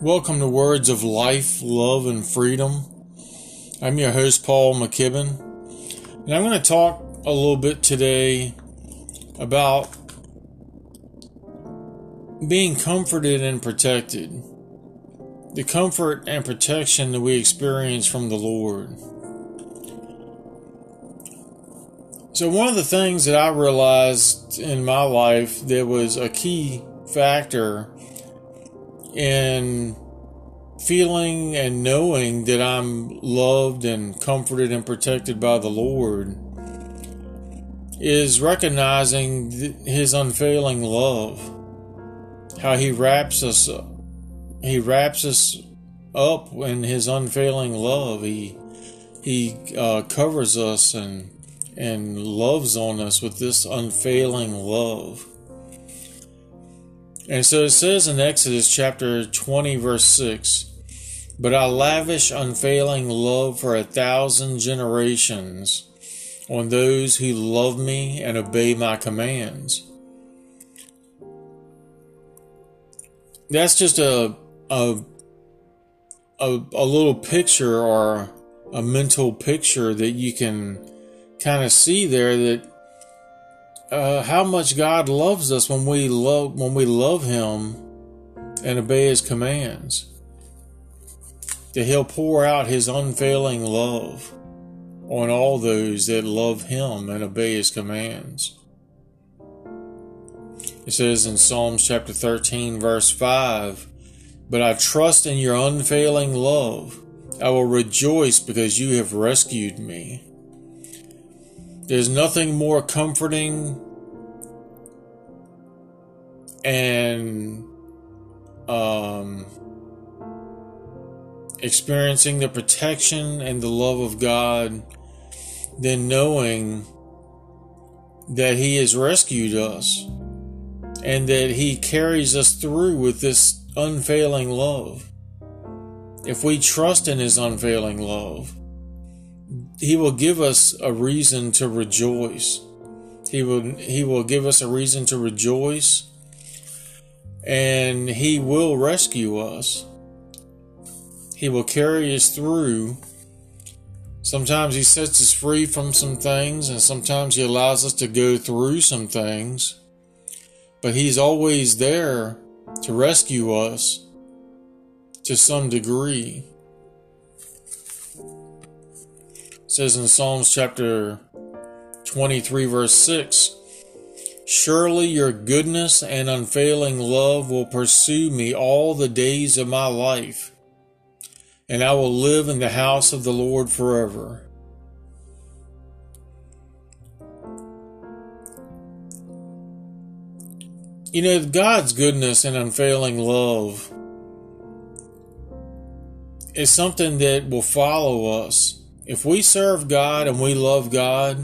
Welcome to Words of Life, Love, and Freedom. I'm your host, Paul McKibben, and I'm going to talk a little bit today about being comforted and protected. The comfort and protection that we experience from the Lord. So, one of the things that I realized in my life that was a key factor in feeling and knowing that I'm loved and comforted and protected by the Lord is recognizing his unfailing love. How he wraps us he wraps us up in his unfailing love. He he uh, covers us and and loves on us with this unfailing love and so it says in Exodus chapter 20, verse 6 But I lavish unfailing love for a thousand generations on those who love me and obey my commands. That's just a, a, a, a little picture or a mental picture that you can kind of see there that uh, how much God loves us when we love when we love Him and obey His commands. That He'll pour out His unfailing love on all those that love Him and obey His commands. It says in Psalms chapter 13, verse 5 But I trust in your unfailing love. I will rejoice because you have rescued me. There's nothing more comforting and um, experiencing the protection and the love of God than knowing that He has rescued us and that He carries us through with this unfailing love. If we trust in His unfailing love, he will give us a reason to rejoice. He will he will give us a reason to rejoice and he will rescue us. He will carry us through. Sometimes he sets us free from some things and sometimes he allows us to go through some things. But he's always there to rescue us to some degree. It says in Psalms chapter 23, verse 6 Surely your goodness and unfailing love will pursue me all the days of my life, and I will live in the house of the Lord forever. You know, God's goodness and unfailing love is something that will follow us. If we serve God and we love God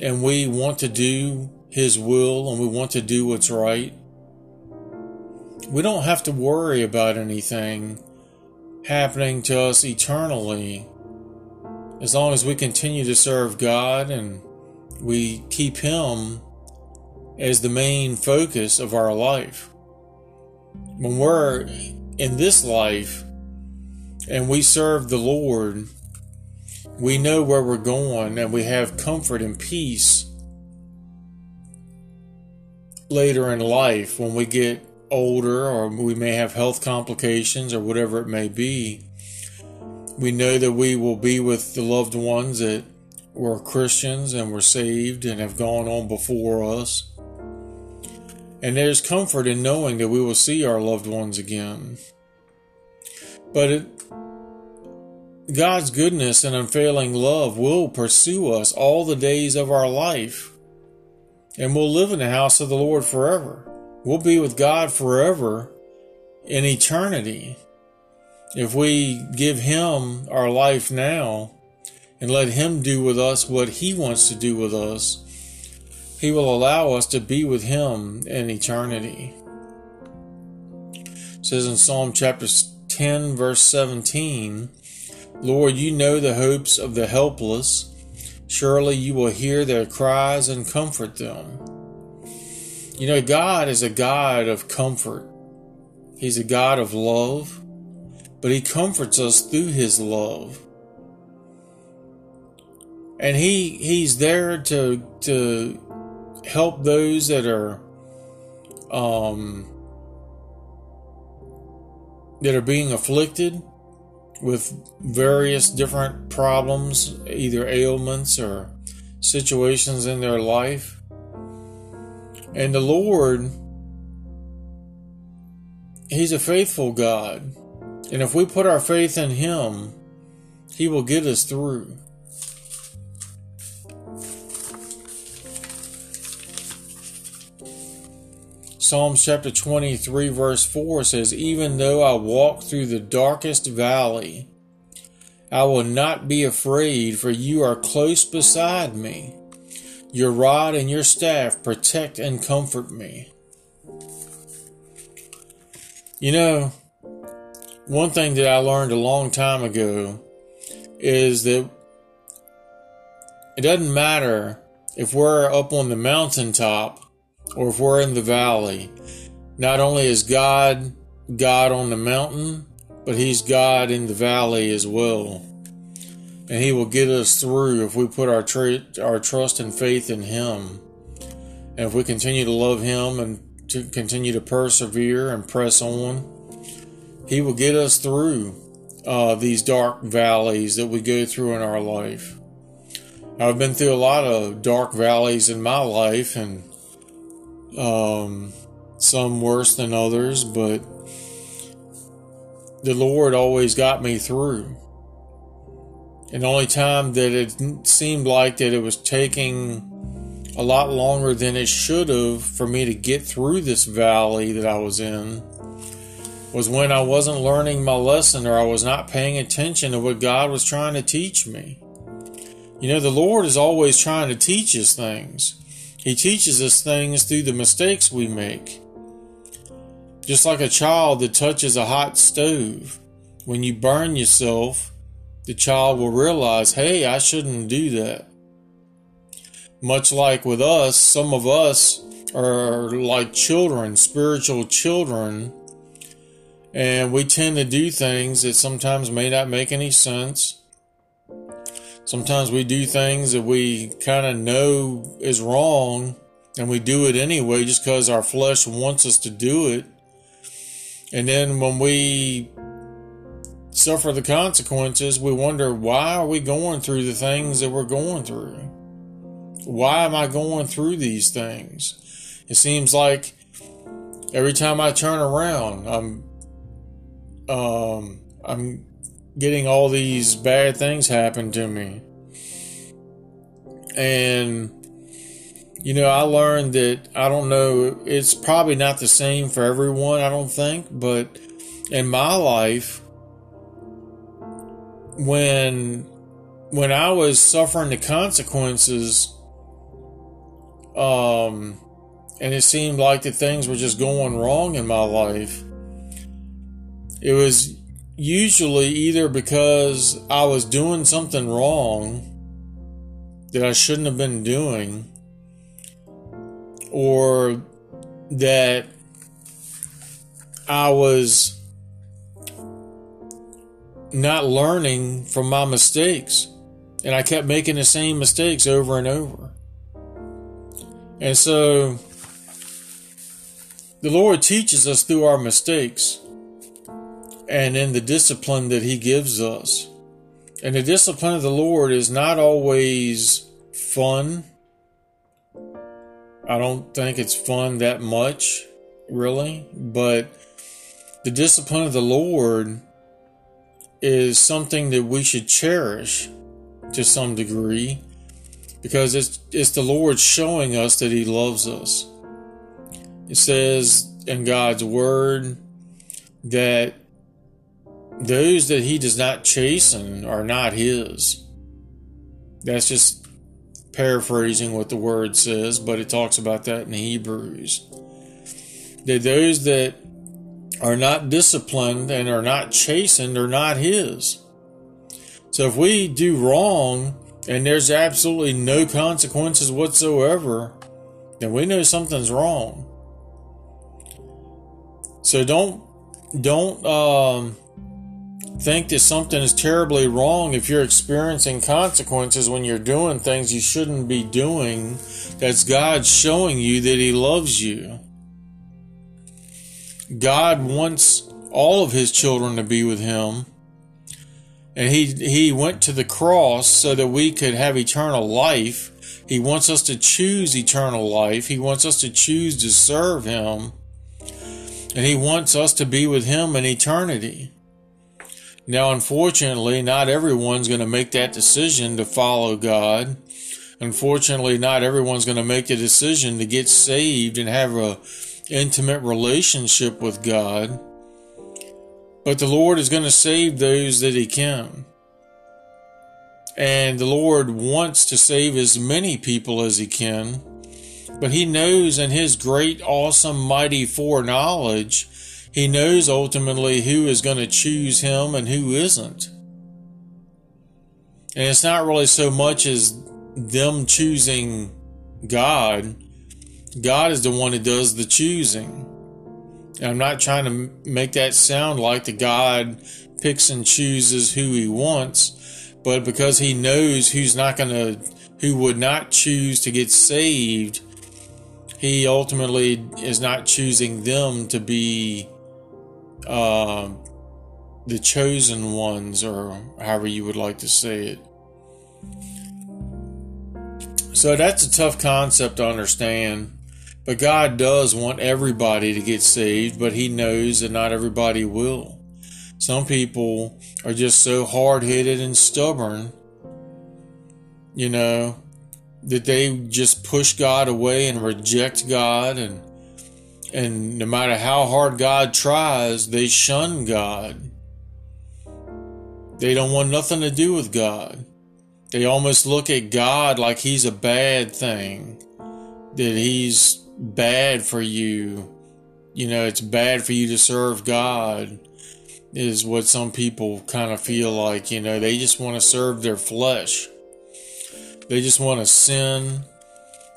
and we want to do His will and we want to do what's right, we don't have to worry about anything happening to us eternally as long as we continue to serve God and we keep Him as the main focus of our life. When we're in this life, and we serve the Lord, we know where we're going and we have comfort and peace later in life when we get older or we may have health complications or whatever it may be. We know that we will be with the loved ones that were Christians and were saved and have gone on before us. And there's comfort in knowing that we will see our loved ones again. But it, God's goodness and unfailing love will pursue us all the days of our life. And we'll live in the house of the Lord forever. We'll be with God forever in eternity. If we give Him our life now and let Him do with us what He wants to do with us, He will allow us to be with Him in eternity. It says in Psalm chapter 10, verse 17, Lord, you know the hopes of the helpless. Surely you will hear their cries and comfort them. You know, God is a God of comfort. He's a God of love, but He comforts us through His love. And He He's there to to help those that are um that are being afflicted with various different problems, either ailments or situations in their life. And the Lord, He's a faithful God. And if we put our faith in Him, He will get us through. Psalms chapter 23, verse 4 says, Even though I walk through the darkest valley, I will not be afraid, for you are close beside me. Your rod and your staff protect and comfort me. You know, one thing that I learned a long time ago is that it doesn't matter if we're up on the mountaintop or if we're in the valley, not only is God God on the mountain, but He's God in the valley as well. And He will get us through if we put our, our trust and faith in Him. And if we continue to love Him and to continue to persevere and press on, He will get us through uh, these dark valleys that we go through in our life. I've been through a lot of dark valleys in my life, and um, some worse than others, but the Lord always got me through. And the only time that it seemed like that it was taking a lot longer than it should have for me to get through this valley that I was in was when I wasn't learning my lesson or I was not paying attention to what God was trying to teach me. You know, the Lord is always trying to teach us things. He teaches us things through the mistakes we make. Just like a child that touches a hot stove, when you burn yourself, the child will realize, hey, I shouldn't do that. Much like with us, some of us are like children, spiritual children, and we tend to do things that sometimes may not make any sense Sometimes we do things that we kind of know is wrong and we do it anyway just because our flesh wants us to do it. And then when we suffer the consequences, we wonder why are we going through the things that we're going through? Why am I going through these things? It seems like every time I turn around, I'm um, I'm getting all these bad things happen to me. And, you know, I learned that I don't know, it's probably not the same for everyone, I don't think, but in my life, when when I was suffering the consequences, um, and it seemed like that things were just going wrong in my life, it was usually either because I was doing something wrong that I shouldn't have been doing, or that I was not learning from my mistakes. And I kept making the same mistakes over and over. And so the Lord teaches us through our mistakes and in the discipline that He gives us. And the discipline of the Lord is not always fun. I don't think it's fun that much, really. But the discipline of the Lord is something that we should cherish to some degree because it's, it's the Lord showing us that He loves us. It says in God's Word that those that he does not chasten are not his. That's just paraphrasing what the word says, but it talks about that in Hebrews. That those that are not disciplined and are not chastened are not his. So if we do wrong and there's absolutely no consequences whatsoever, then we know something's wrong. So don't don't um, think that something is terribly wrong if you're experiencing consequences when you're doing things you shouldn't be doing. That's God showing you that He loves you. God wants all of His children to be with Him. And he, he went to the cross so that we could have eternal life. He wants us to choose eternal life. He wants us to choose to serve Him. And He wants us to be with Him in eternity. Now, unfortunately, not everyone's going to make that decision to follow God. Unfortunately, not everyone's going to make the decision to get saved and have a intimate relationship with God. But the Lord is going to save those that He can. And the Lord wants to save as many people as He can. But He knows in His great, awesome, mighty foreknowledge he knows ultimately who is going to choose him and who isn't. And it's not really so much as them choosing God. God is the one who does the choosing. And I'm not trying to make that sound like the God picks and chooses who he wants, but because he knows who's not going to, who would not choose to get saved, he ultimately is not choosing them to be uh, the chosen ones, or however you would like to say it. So that's a tough concept to understand. But God does want everybody to get saved, but He knows that not everybody will. Some people are just so hard headed and stubborn, you know, that they just push God away and reject God and and no matter how hard God tries, they shun God. They don't want nothing to do with God. They almost look at God like he's a bad thing, that he's bad for you. You know, it's bad for you to serve God, is what some people kind of feel like. You know, they just want to serve their flesh, they just want to sin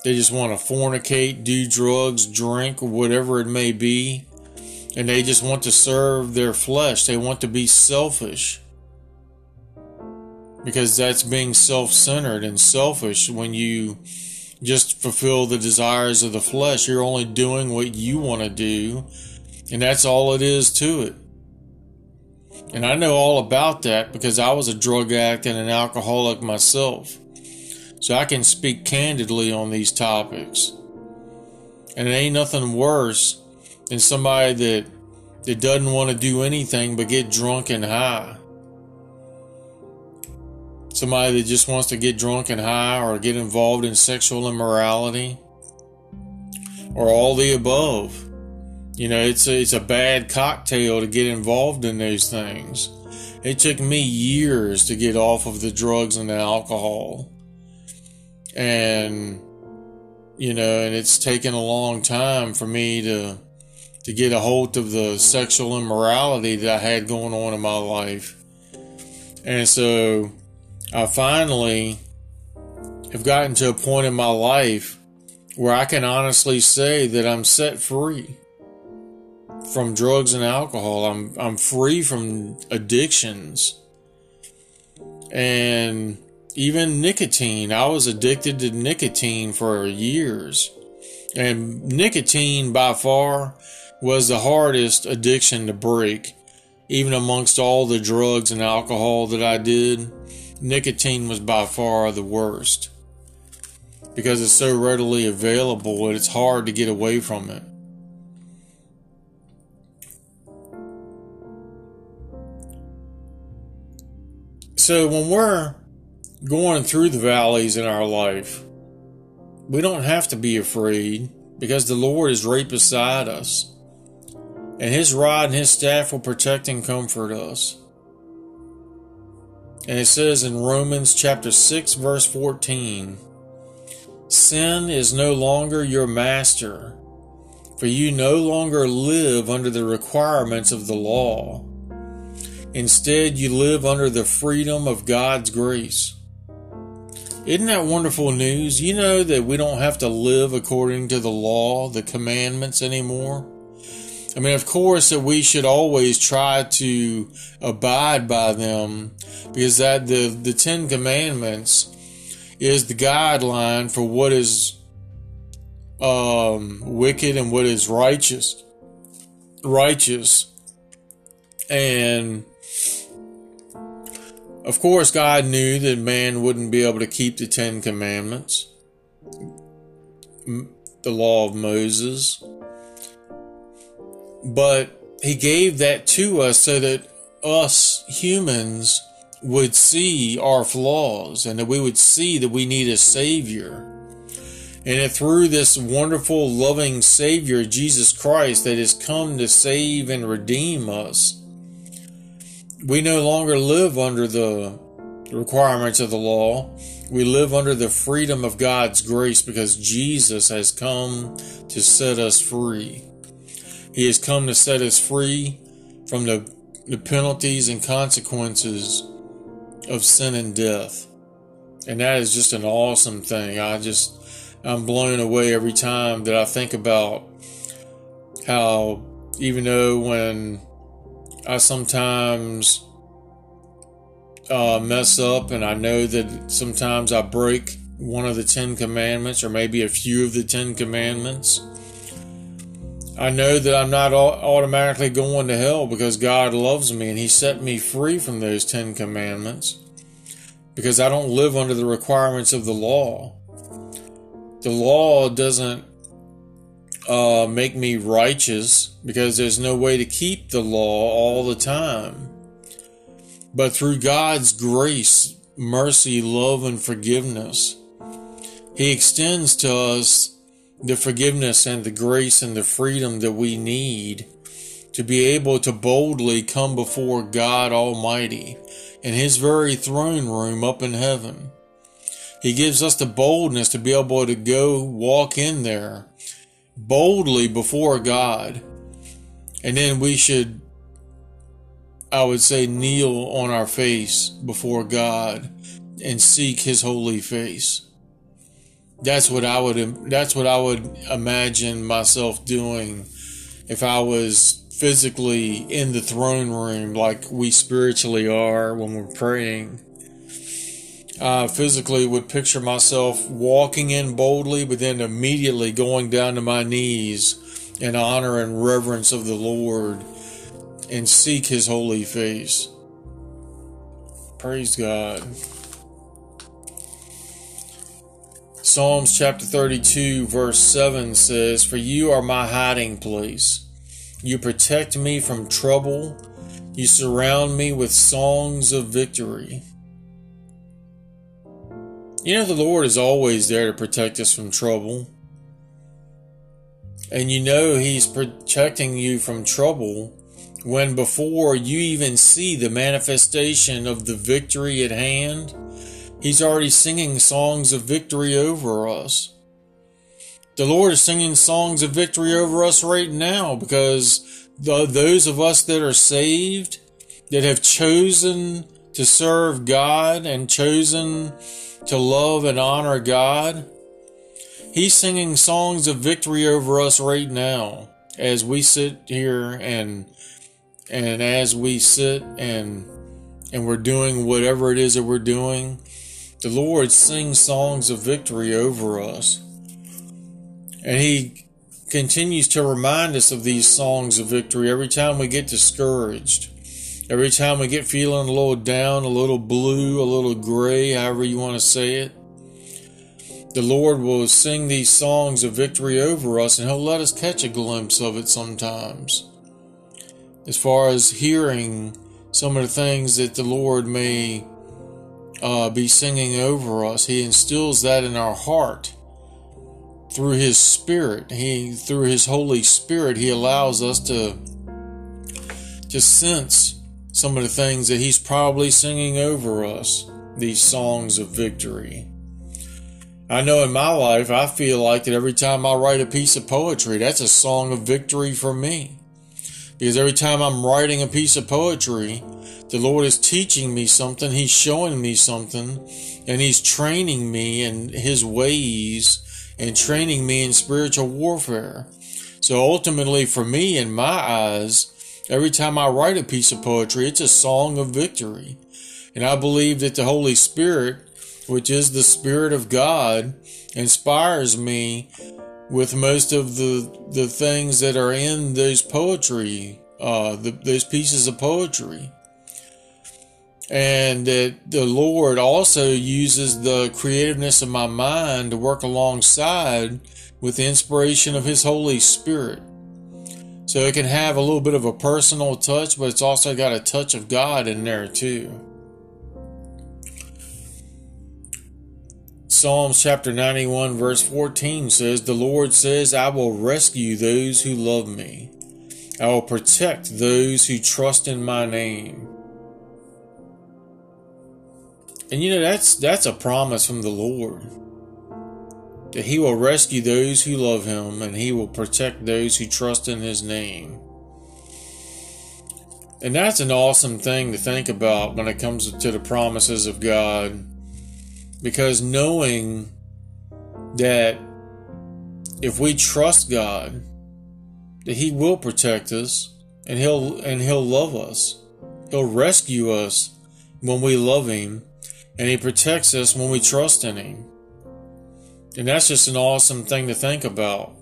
they just want to fornicate, do drugs, drink, whatever it may be. And they just want to serve their flesh. They want to be selfish. Because that's being self centered and selfish when you just fulfill the desires of the flesh. You're only doing what you want to do. And that's all it is to it. And I know all about that because I was a drug addict and an alcoholic myself so I can speak candidly on these topics. And it ain't nothing worse than somebody that that doesn't want to do anything but get drunk and high. Somebody that just wants to get drunk and high or get involved in sexual immorality or all the above. You know, it's a, it's a bad cocktail to get involved in those things. It took me years to get off of the drugs and the alcohol and you know, and it's taken a long time for me to to get a hold of the sexual immorality that I had going on in my life. And so I finally have gotten to a point in my life where I can honestly say that I'm set free from drugs and alcohol. I'm I'm free from addictions. And even nicotine. I was addicted to nicotine for years. And nicotine, by far, was the hardest addiction to break. Even amongst all the drugs and alcohol that I did, nicotine was by far the worst. Because it's so readily available and it's hard to get away from it. So when we're going through the valleys in our life, we don't have to be afraid because the Lord is right beside us. And his rod and his staff will protect and comfort us. And it says in Romans chapter 6 verse 14, Sin is no longer your master, for you no longer live under the requirements of the law. Instead, you live under the freedom of God's grace. Isn't that wonderful news? You know that we don't have to live according to the law, the commandments anymore. I mean, of course, that we should always try to abide by them because that the, the Ten Commandments is the guideline for what is um, wicked and what is righteous. Righteous. And of course, God knew that man wouldn't be able to keep the Ten Commandments, the law of Moses. But He gave that to us so that us humans would see our flaws and that we would see that we need a Savior. And that through this wonderful, loving Savior, Jesus Christ, that has come to save and redeem us we no longer live under the requirements of the law. We live under the freedom of God's grace because Jesus has come to set us free. He has come to set us free from the, the penalties and consequences of sin and death. And that is just an awesome thing. I just, I'm blown away every time that I think about how, even though when I sometimes uh, mess up, and I know that sometimes I break one of the Ten Commandments, or maybe a few of the Ten Commandments. I know that I'm not automatically going to hell because God loves me and He set me free from those Ten Commandments because I don't live under the requirements of the law. The law doesn't uh, make me righteous because there's no way to keep the law all the time. But through God's grace, mercy, love, and forgiveness, He extends to us the forgiveness and the grace and the freedom that we need to be able to boldly come before God Almighty in His very throne room up in heaven. He gives us the boldness to be able to go walk in there boldly before God. And then we should, I would say, kneel on our face before God and seek His holy face. That's what I would. That's what I would imagine myself doing if I was physically in the throne room, like we spiritually are when we're praying I physically would picture myself walking in boldly, but then immediately going down to my knees in honor and reverence of the Lord and seek his holy face. Praise God. Psalms chapter 32, verse 7 says, For you are my hiding place. You protect me from trouble. You surround me with songs of victory. You know, the Lord is always there to protect us from trouble. And you know He's protecting you from trouble when before you even see the manifestation of the victory at hand, He's already singing songs of victory over us. The Lord is singing songs of victory over us right now because the, those of us that are saved, that have chosen to serve God and chosen to love and honor God. He's singing songs of victory over us right now as we sit here and and as we sit and and we're doing whatever it is that we're doing, the Lord sings songs of victory over us. And he continues to remind us of these songs of victory every time we get discouraged. Every time we get feeling a little down, a little blue, a little gray, however you want to say it, the Lord will sing these songs of victory over us and He'll let us catch a glimpse of it sometimes. As far as hearing some of the things that the Lord may uh, be singing over us, He instills that in our heart through His Spirit. He, through His Holy Spirit, He allows us to to sense some of the things that he's probably singing over us, these songs of victory. I know in my life, I feel like that every time I write a piece of poetry, that's a song of victory for me. Because every time I'm writing a piece of poetry, the Lord is teaching me something, He's showing me something, and He's training me in His ways and training me in spiritual warfare So ultimately, for me, in my eyes, every time I write a piece of poetry, it's a song of victory. And I believe that the Holy Spirit, which is the Spirit of God, inspires me with most of the the things that are in those poetry, uh, the, those pieces of poetry and that the Lord also uses the creativeness of my mind to work alongside with the inspiration of His Holy Spirit. So it can have a little bit of a personal touch, but it's also got a touch of God in there too. Psalms chapter 91, verse 14 says, The Lord says, I will rescue those who love me. I will protect those who trust in my name. And you know that's that's a promise from the Lord. That he will rescue those who love him and he will protect those who trust in his name. And that's an awesome thing to think about when it comes to the promises of God. Because knowing that if we trust God, that he will protect us and he'll and he'll love us. He'll rescue us when we love him and He protects us when we trust in Him. And that's just an awesome thing to think about.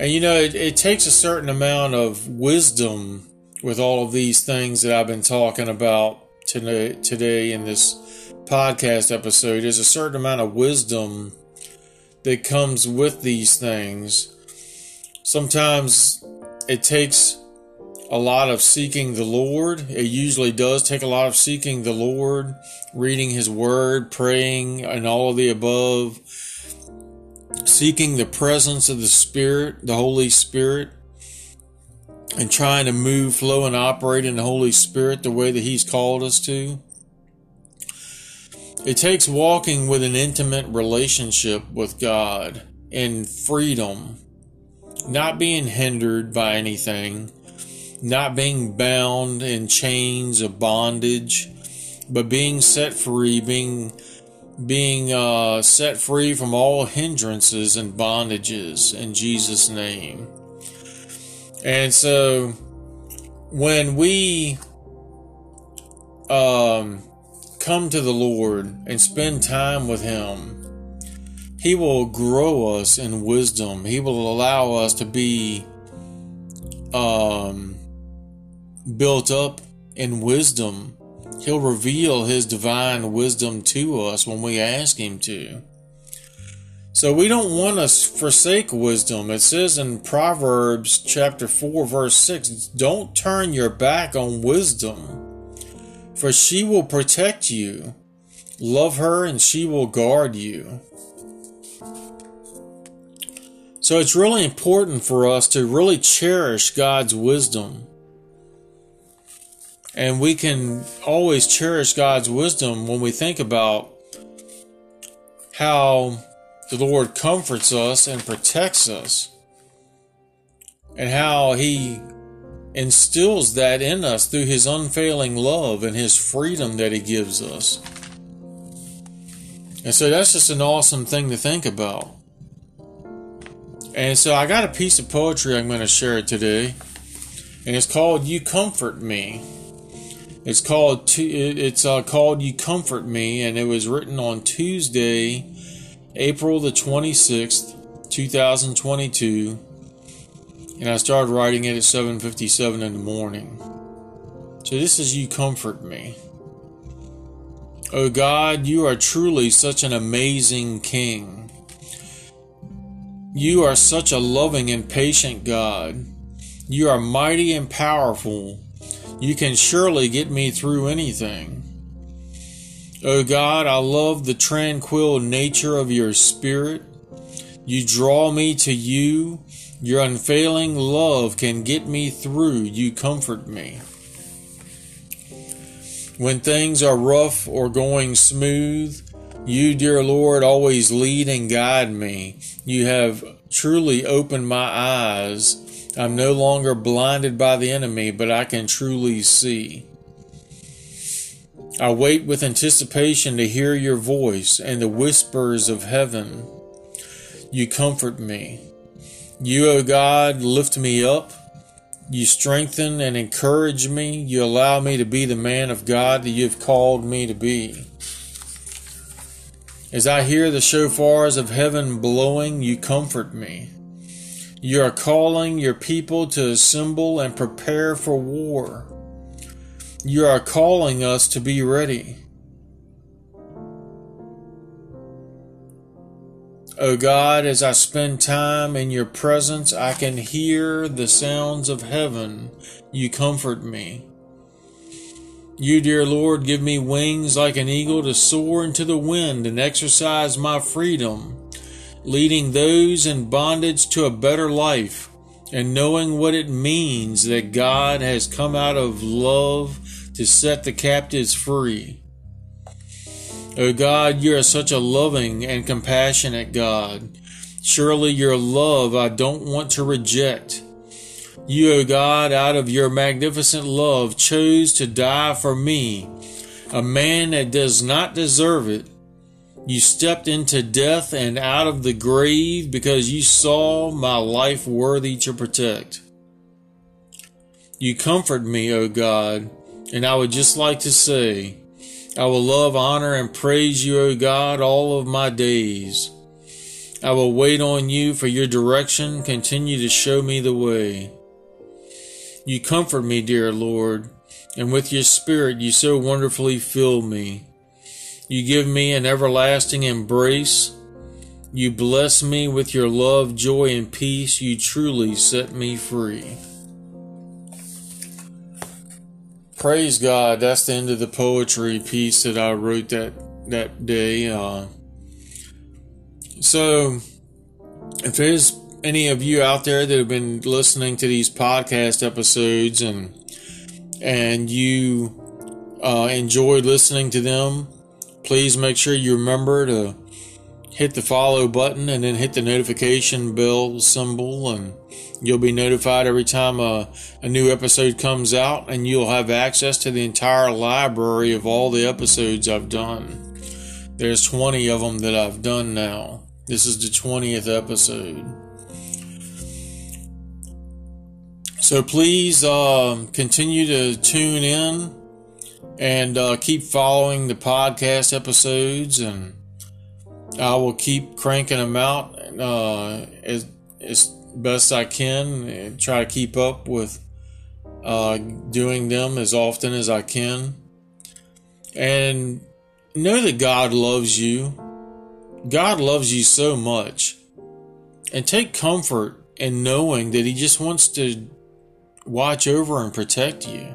And you know, it, it takes a certain amount of wisdom with all of these things that I've been talking about today, today in this podcast episode. is a certain amount of wisdom that comes with these things. Sometimes it takes a lot of seeking the Lord. It usually does take a lot of seeking the Lord, reading His Word, praying, and all of the above. Seeking the presence of the Spirit, the Holy Spirit, and trying to move, flow, and operate in the Holy Spirit the way that He's called us to. It takes walking with an intimate relationship with God in freedom, not being hindered by anything not being bound in chains of bondage, but being set free, being being uh, set free from all hindrances and bondages in Jesus' name. And so, when we um, come to the Lord and spend time with Him, He will grow us in wisdom. He will allow us to be um, built up in wisdom. He'll reveal His divine wisdom to us when we ask Him to. So we don't want to forsake wisdom. It says in Proverbs chapter 4 verse 6, don't turn your back on wisdom, for she will protect you. Love her and she will guard you. So it's really important for us to really cherish God's wisdom. And we can always cherish God's wisdom when we think about how the Lord comforts us and protects us, and how He instills that in us through His unfailing love and His freedom that He gives us. And so that's just an awesome thing to think about. And so I got a piece of poetry I'm going to share today, and it's called "You Comfort Me." It's called it's uh, called "You Comfort Me," and it was written on Tuesday, April the 26th, 2022 and I started writing it at seven fifty seven in the morning. So this is "You Comfort Me." Oh God, you are truly such an amazing King. You are such a loving and patient God. You are mighty and powerful you can surely get me through anything. Oh God, I love the tranquil nature of your spirit. You draw me to you. Your unfailing love can get me through. You comfort me. When things are rough or going smooth, you, dear Lord, always lead and guide me. You have truly opened my eyes I'm no longer blinded by the enemy, but I can truly see. I wait with anticipation to hear your voice and the whispers of heaven. You comfort me. You, O God, lift me up. You strengthen and encourage me. You allow me to be the man of God that you've called me to be. As I hear the shofars of heaven blowing, you comfort me. You are calling your people to assemble and prepare for war. You are calling us to be ready. O God, as I spend time in your presence, I can hear the sounds of heaven. You comfort me. You, dear Lord, give me wings like an eagle to soar into the wind and exercise my freedom, leading those in bondage to a better life and knowing what it means that God has come out of love to set the captives free. O oh God, you are such a loving and compassionate God. Surely your love I don't want to reject. You, O God, out of your magnificent love, chose to die for me, a man that does not deserve it. You stepped into death and out of the grave because you saw my life worthy to protect. You comfort me, O God, and I would just like to say, I will love, honor, and praise you, O God, all of my days. I will wait on you for your direction. Continue to show me the way. You comfort me, dear Lord, and with your Spirit you so wonderfully fill me. You give me an everlasting embrace. You bless me with your love, joy, and peace. You truly set me free. Praise God. That's the end of the poetry piece that I wrote that that day. Uh, so, if there's any of you out there that have been listening to these podcast episodes and and you uh, enjoyed listening to them, please make sure you remember to hit the follow button and then hit the notification bell symbol and you'll be notified every time a, a new episode comes out and you'll have access to the entire library of all the episodes I've done. There's 20 of them that I've done now. This is the 20th episode. So please uh, continue to tune in and uh, keep following the podcast episodes, and I will keep cranking them out uh, as, as best I can and try to keep up with uh, doing them as often as I can. And know that God loves you. God loves you so much. And take comfort in knowing that He just wants to watch over and protect you?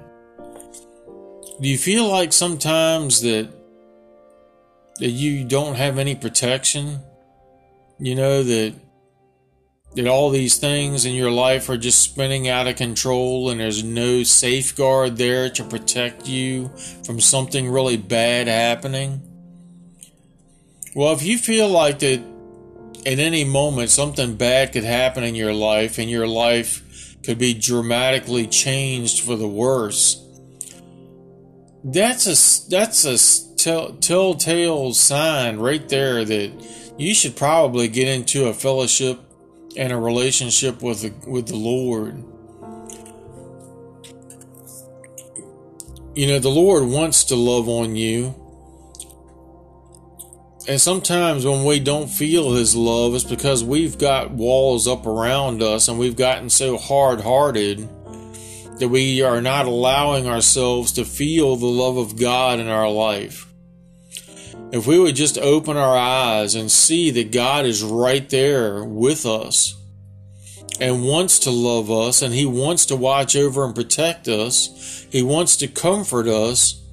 Do you feel like sometimes that that you don't have any protection? You know that that all these things in your life are just spinning out of control and there's no safeguard there to protect you from something really bad happening? Well, if you feel like that at any moment something bad could happen in your life and your life could be dramatically changed for the worse. That's a that's a tell, telltale sign right there that you should probably get into a fellowship and a relationship with the, with the Lord. You know, the Lord wants to love on you. And sometimes when we don't feel His love, it's because we've got walls up around us and we've gotten so hard hearted that we are not allowing ourselves to feel the love of God in our life. If we would just open our eyes and see that God is right there with us and wants to love us and He wants to watch over and protect us, He wants to comfort us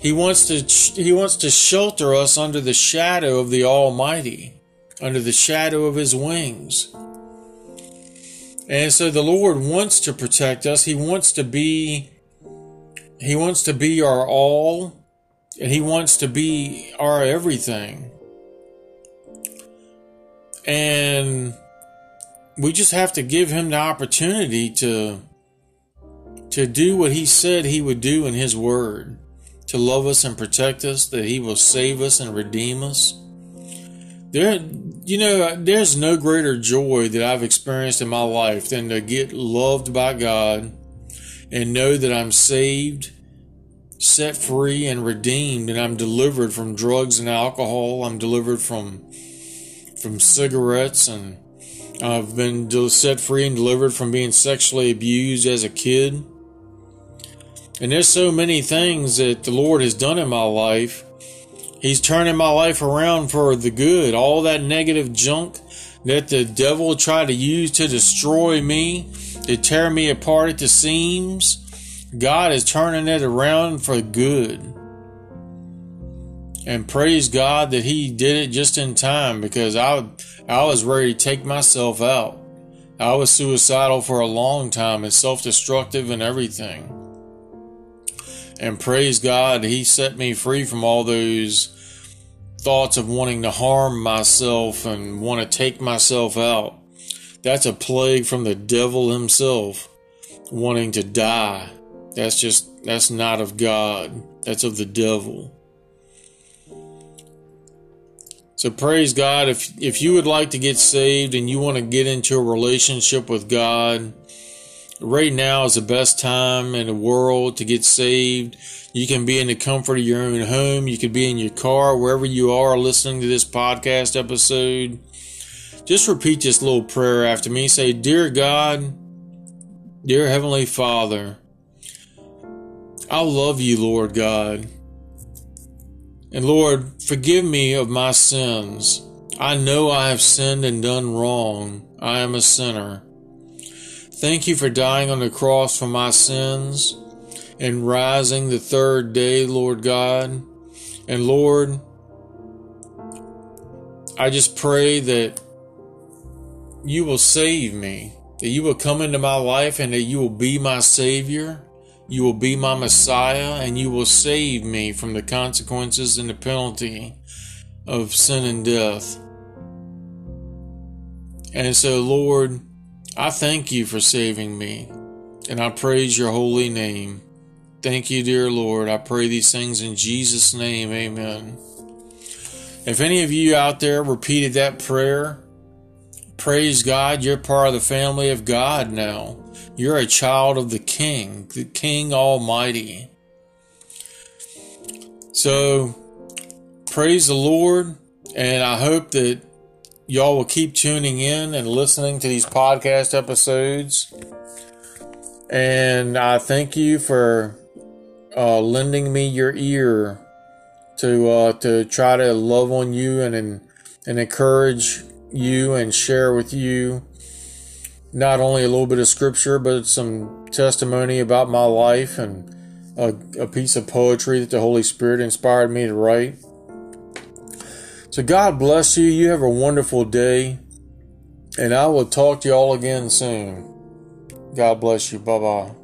he wants to he wants to shelter us under the shadow of the Almighty, under the shadow of his wings. And so the Lord wants to protect us. He wants to be he wants to be our all and he wants to be our everything. And we just have to give him the opportunity to to do what he said he would do in his word to love us and protect us, that He will save us and redeem us. There, you know, there's no greater joy that I've experienced in my life than to get loved by God and know that I'm saved, set free, and redeemed, and I'm delivered from drugs and alcohol. I'm delivered from from cigarettes, and I've been set free and delivered from being sexually abused as a kid. And there's so many things that the Lord has done in my life He's turning my life around for the good. All that negative junk that the devil tried to use to destroy me, to tear me apart at the seams, God is turning it around for good. And praise God that He did it just in time because I, I was ready to take myself out. I was suicidal for a long time and self destructive and everything. And praise God, He set me free from all those thoughts of wanting to harm myself and want to take myself out. That's a plague from the devil himself, wanting to die. That's just, that's not of God. That's of the devil. So praise God. If, if you would like to get saved and you want to get into a relationship with God, right now is the best time in the world to get saved. You can be in the comfort of your own home. You could be in your car, wherever you are listening to this podcast episode. Just repeat this little prayer after me. Say, Dear God, Dear Heavenly Father, I love you, Lord God. And Lord, forgive me of my sins. I know I have sinned and done wrong. I am a sinner. Thank you for dying on the cross for my sins and rising the third day, Lord God. And Lord, I just pray that you will save me, that you will come into my life and that you will be my Savior. You will be my Messiah and you will save me from the consequences and the penalty of sin and death. And so, Lord, I thank you for saving me, and I praise your holy name. Thank you, dear Lord. I pray these things in Jesus' name. Amen. If any of you out there repeated that prayer, praise God, you're part of the family of God now. You're a child of the King, the King Almighty. So, praise the Lord, and I hope that y'all will keep tuning in and listening to these podcast episodes. And I thank you for uh, lending me your ear to uh, to try to love on you and and, and encourage you and share with you not only a little bit of scripture but some testimony about my life and a, a piece of poetry that the Holy Spirit inspired me to write. So God bless you. You have a wonderful day. And I will talk to you all again soon. God bless you. Bye bye.